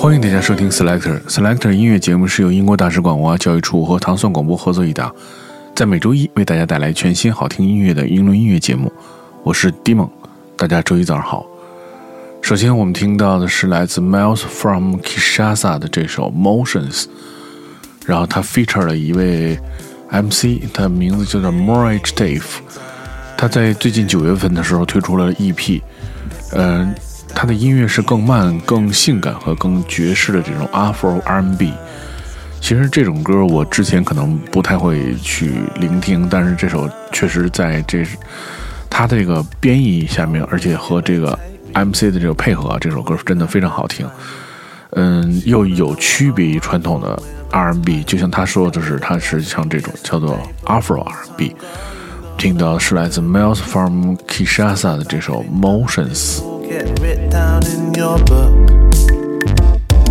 欢迎大家收听 Selector Selector 音乐节目，是由英国大使馆文化教育处和糖蒜广播合作一档，在每周一为大家带来全新好听音乐的英伦音乐节目。我是 Dimon，大家周一早上好。首先我们听到的是来自 Miles from Kishasa 的这首 Motions，然后他 feature 了一位 MC，他的名字叫做 Morage Dave，他在最近九月份的时候推出了 EP，嗯。他的音乐是更慢、更性感和更爵士的这种 Afro R&B。其实这种歌我之前可能不太会去聆听，但是这首确实在这他这个编译下面，而且和这个 MC 的这个配合，这首歌真的非常好听。嗯，又有区别于传统的 R&B，就像他说，就是他是像这种叫做 Afro R&B。听到是来自 Miles from Kishasa 的这首 Motions。Get written down in your book.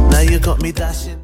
Now you got me dashing.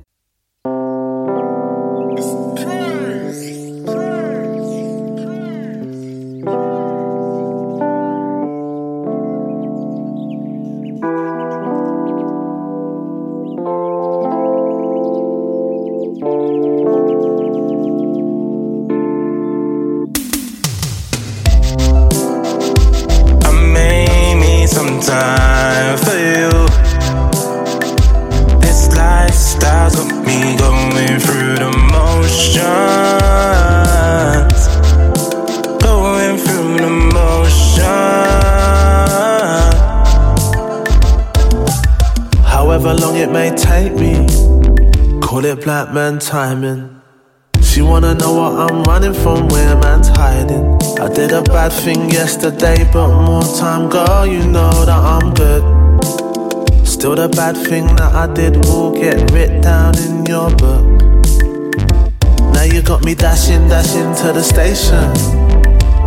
Black man timing. She wanna know what I'm running from, where man's hiding. I did a bad thing yesterday, but more time, girl, you know that I'm good. Still, the bad thing that I did will get written down in your book. Now you got me dashing, dashing to the station.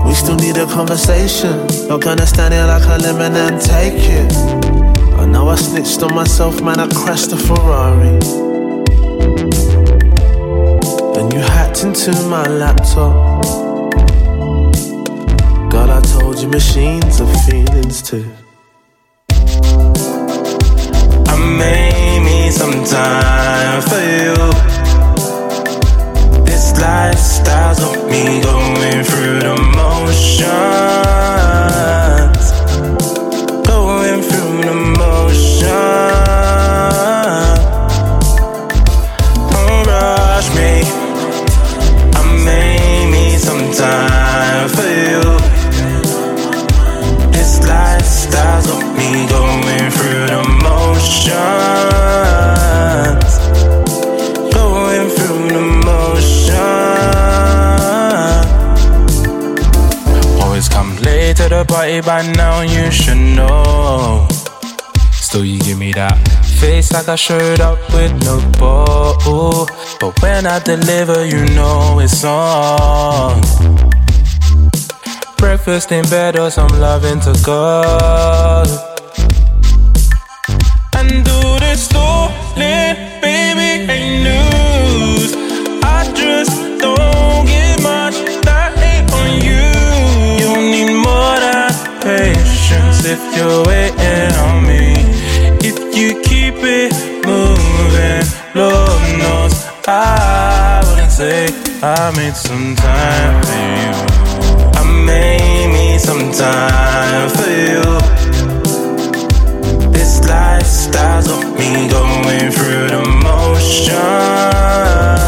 We still need a conversation. Not gonna stand here like a lemon and take it. I know I snitched on myself, man, I crashed a Ferrari. Then you hacked into my laptop. God, I told you machines have feelings too. I may need some time for you. This lifestyle's of me party by now, you should know. Still, you give me that face like I showed up with no ball. But when I deliver, you know it's on. Breakfast in bed or some loving to go. And do this stolen, if you're waiting on me. If you keep it moving, Lord knows I wouldn't say I made some time for you. I made me some time for you. This lifestyle's of me going through the motions.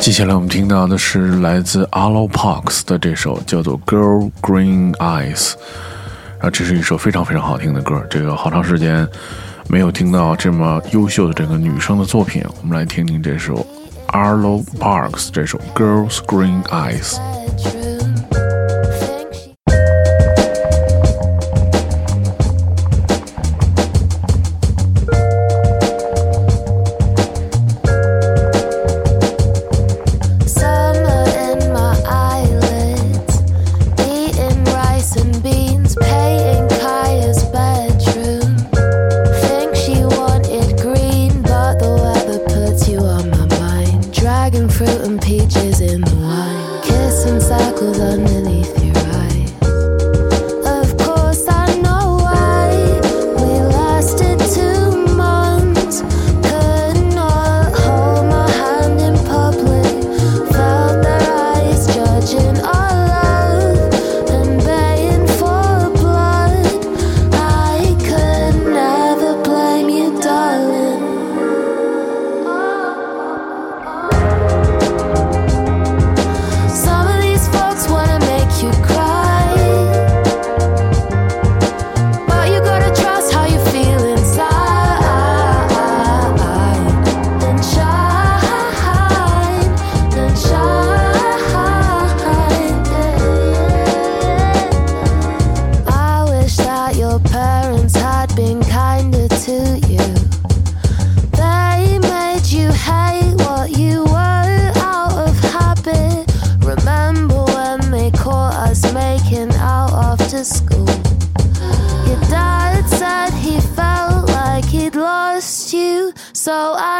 接下来我们听到的是来自 Arlo Parks 的这首叫做《Girl Green Eyes》，啊，这是一首非常非常好听的歌。这个好长时间没有听到这么优秀的这个女生的作品，我们来听听这首 Arlo Parks 这首《Girls Green Eyes》。So I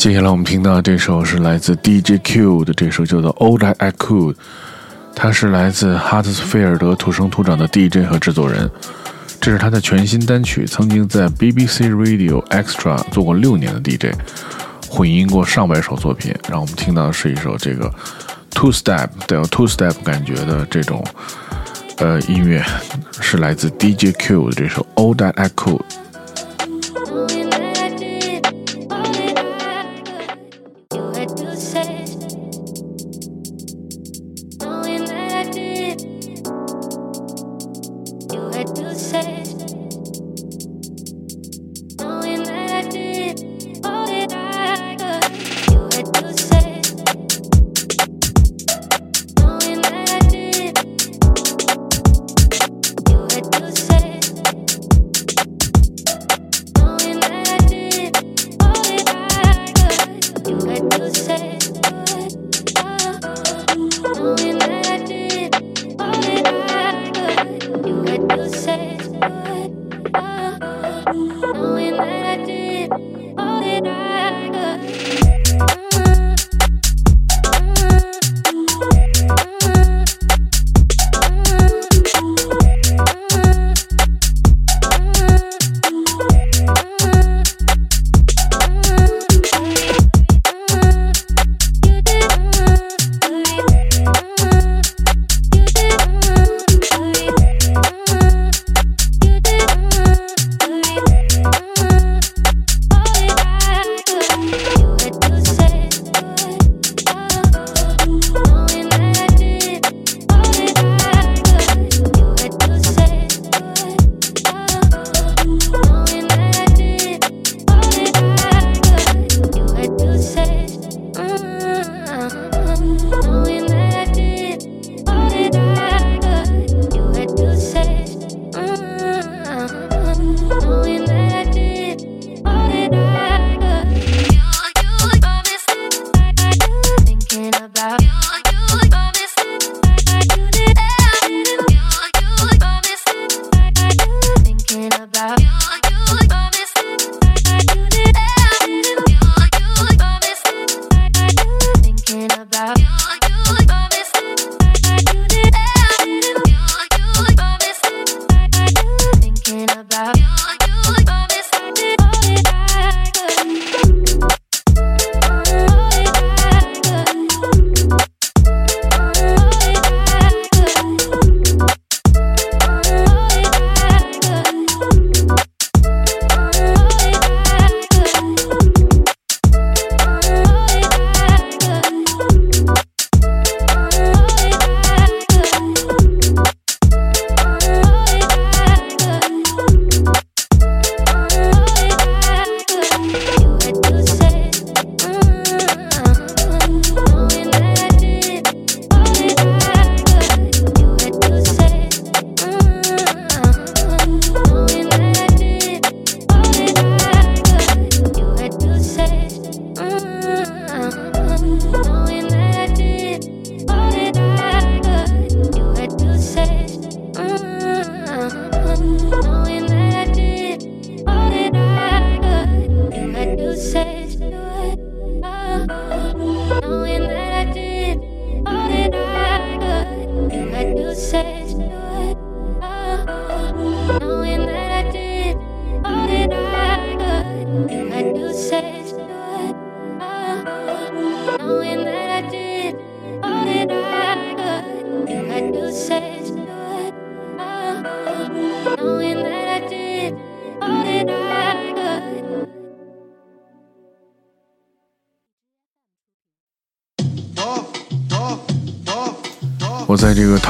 接下来我们听到这首是来自 DJ Q 的这首叫做《All That I Could》，他是来自哈特斯菲尔德土生土长的 DJ 和制作人，这是他的全新单曲，曾经在 BBC Radio Extra 做过六年的 DJ，混音过上百首作品。让我们听到的是一首这个 Two Step 带有 Two Step 感觉的这种呃音乐，是来自 DJ Q 的这首《All That I Could》。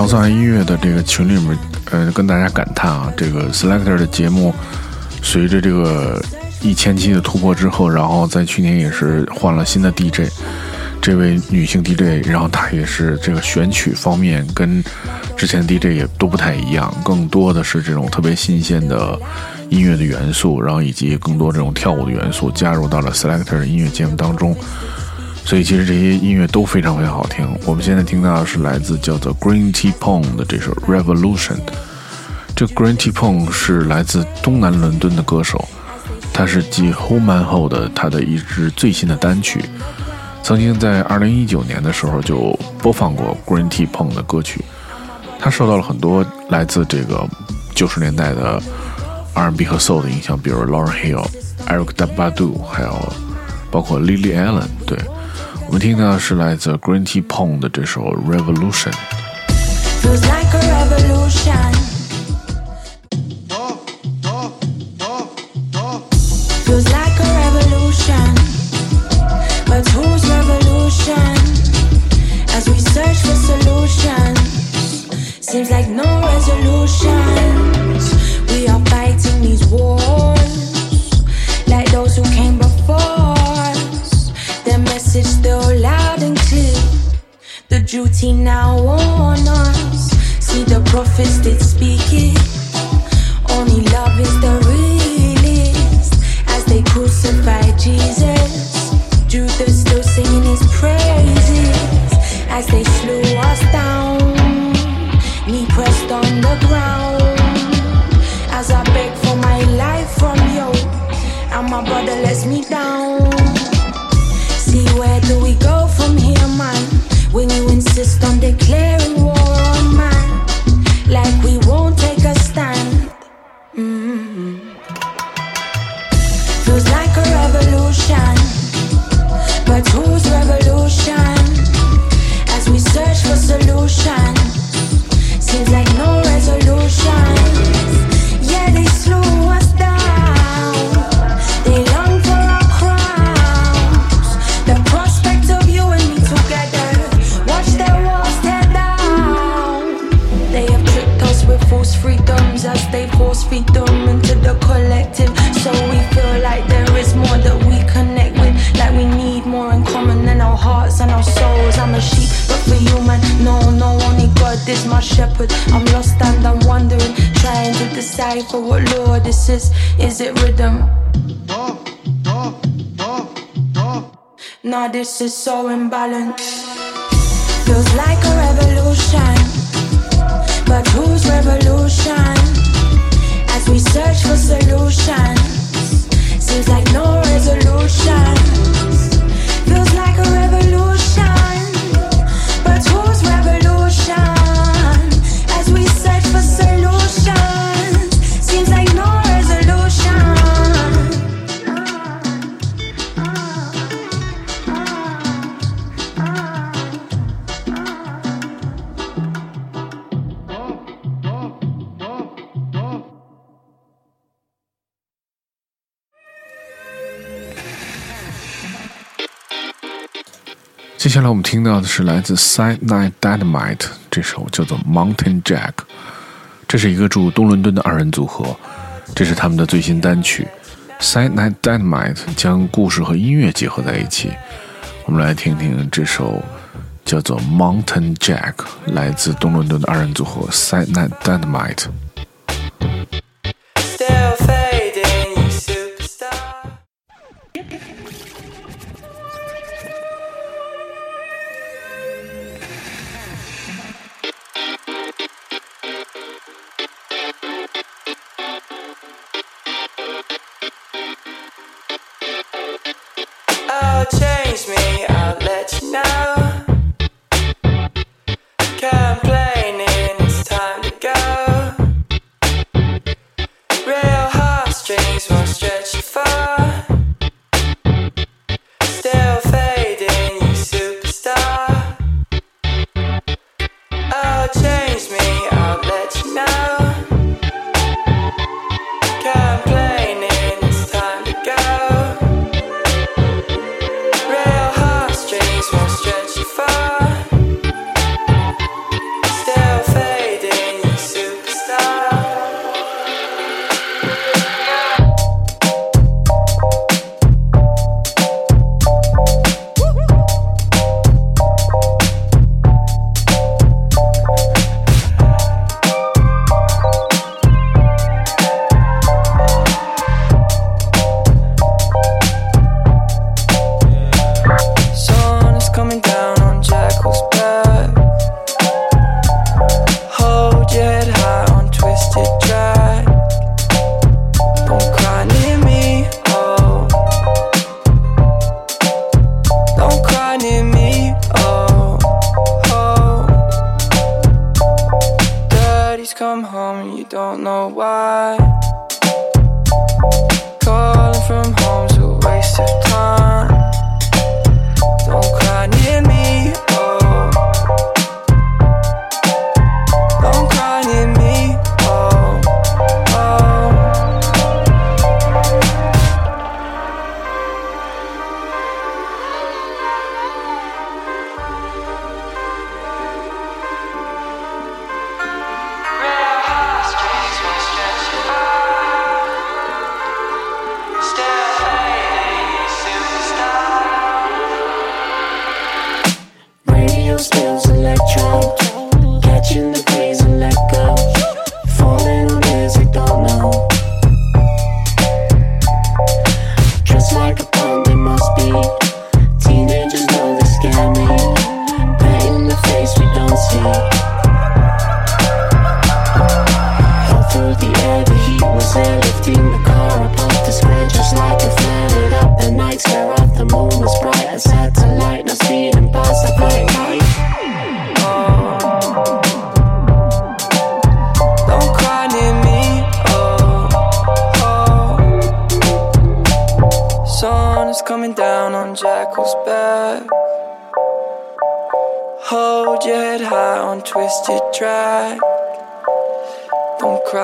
在这个糖蒜音乐的这个群里面，呃，跟大家感叹啊，这个 Selector 的节目随着这个一千期的突破之后，然后在去年也是换了新的 DJ，这位女性 DJ，然后她也是这个选曲方面跟之前 DJ 也都不太一样，更多的是这种特别新鲜的音乐的元素，然后以及更多这种跳舞的元素加入到了 Selector 的音乐节目当中。所以其实这些音乐都非常非常好听。我们现在听到的是来自叫做 Green Tea Pong 的这首 Revolution。这 Green Tea Pong 是来自东南伦敦的歌手，他是继 Homan 后的他的一支最新的单曲。曾经在2019年的时候就播放过 Green Tea Pong 的歌曲。他受到了很多来自这个90年代的 R&B 和 Soul 的影响，比如 Lauryn Hill、Eric d a b a d o 还有包括 Lily Allen。对。我们听到的是来自 Green Tea Pong 的这首 Revolution。Feels like a revolution. Feels like a revolution. But whose revolution? As we search for solutions, seems like no resolutions. We are fighting these wars like those who came before us. Their message still loud and clear. The duty now on us. See the prophets did speak it. Only love is the realest. As they crucified Jesus, Judas still singing his praises. As they slew us down, knee pressed on the ground. Shepherd. I'm lost and I'm wondering, trying to decipher what law this is. Is it rhythm? Nah, this is so imbalanced. Feels like a revolution. But whose revolution? As we search for solutions, seems like no resolution. 接下来我们听到的是来自 Side Night Dynamite 这首叫做 Mountain Jack，这是一个住东伦敦的二人组合，这是他们的最新单曲。Side Night Dynamite 将故事和音乐结合在一起，我们来听听这首叫做 Mountain Jack，来自东伦敦的二人组合 Side Night Dynamite。me.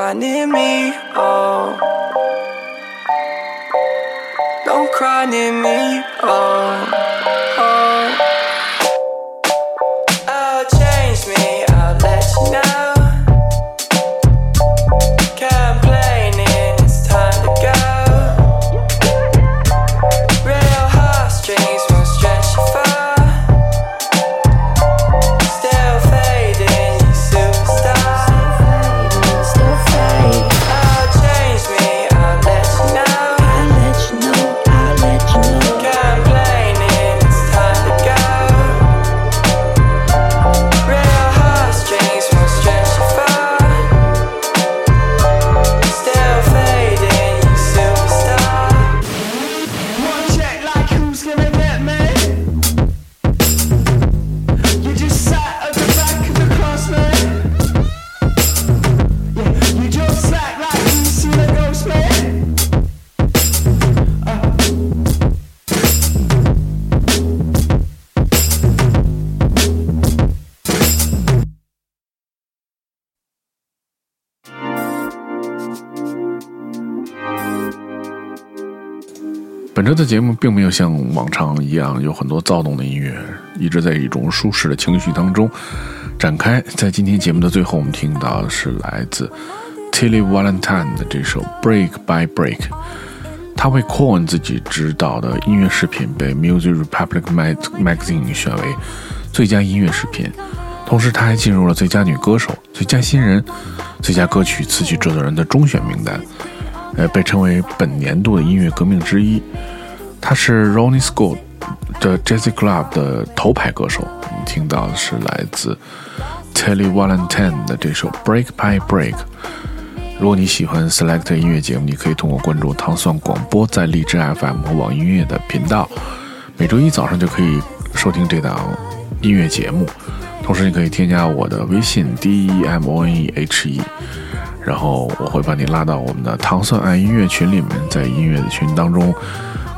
Cry near me, oh. Don't cry near me, oh, oh. 这次节目并没有像往常一样有很多躁动的音乐，一直在一种舒适的情绪当中展开。在今天节目的最后，我们听到的是来自 Tilly Valentine 的这首《Break by Break》。他为 Cohen 自己执导的音乐视频被 Music Republic Mag- Magazine 选为最佳音乐视频，同时他还进入了最佳女歌手、最佳新人、最佳歌曲词曲制作人的中选名单。呃，被称为本年度的音乐革命之一。他是 Ronnie Scott 的 Jazz Club 的头牌歌手。我们听到的是来自 Telly Valentine 的这首《Break by Break》。如果你喜欢 Select 音乐节目，你可以通过关注糖蒜广播在荔枝 FM 和网易音乐的频道，每周一早上就可以收听这档音乐节目。同时，你可以添加我的微信 D E M O N E H E，然后我会把你拉到我们的糖蒜爱音乐群里面，在音乐的群当中，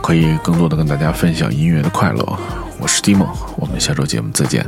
可以更多的跟大家分享音乐的快乐。我是 d i m o 我们下周节目再见。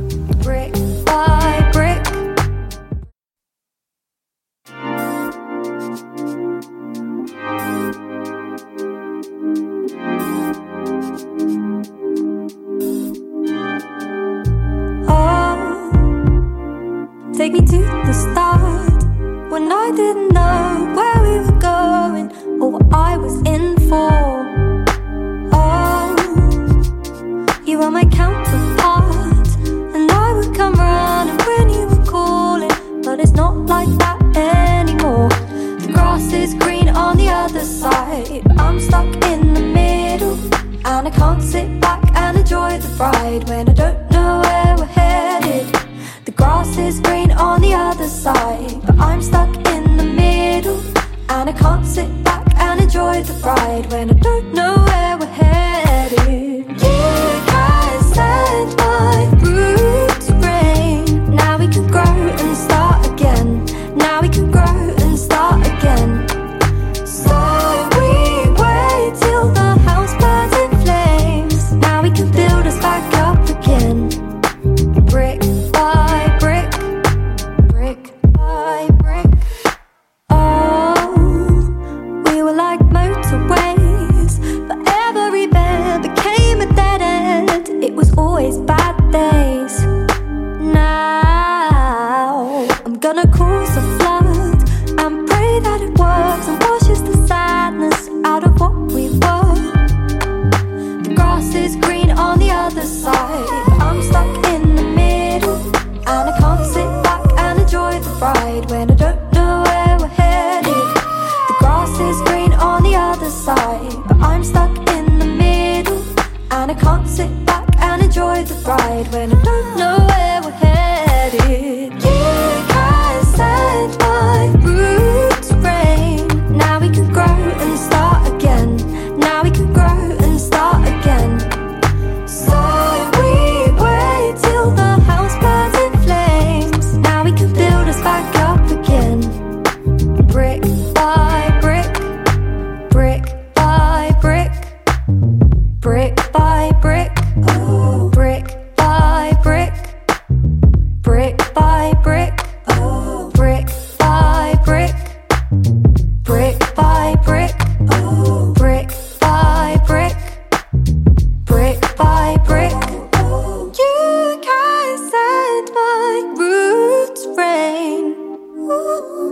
I don't know Ooh.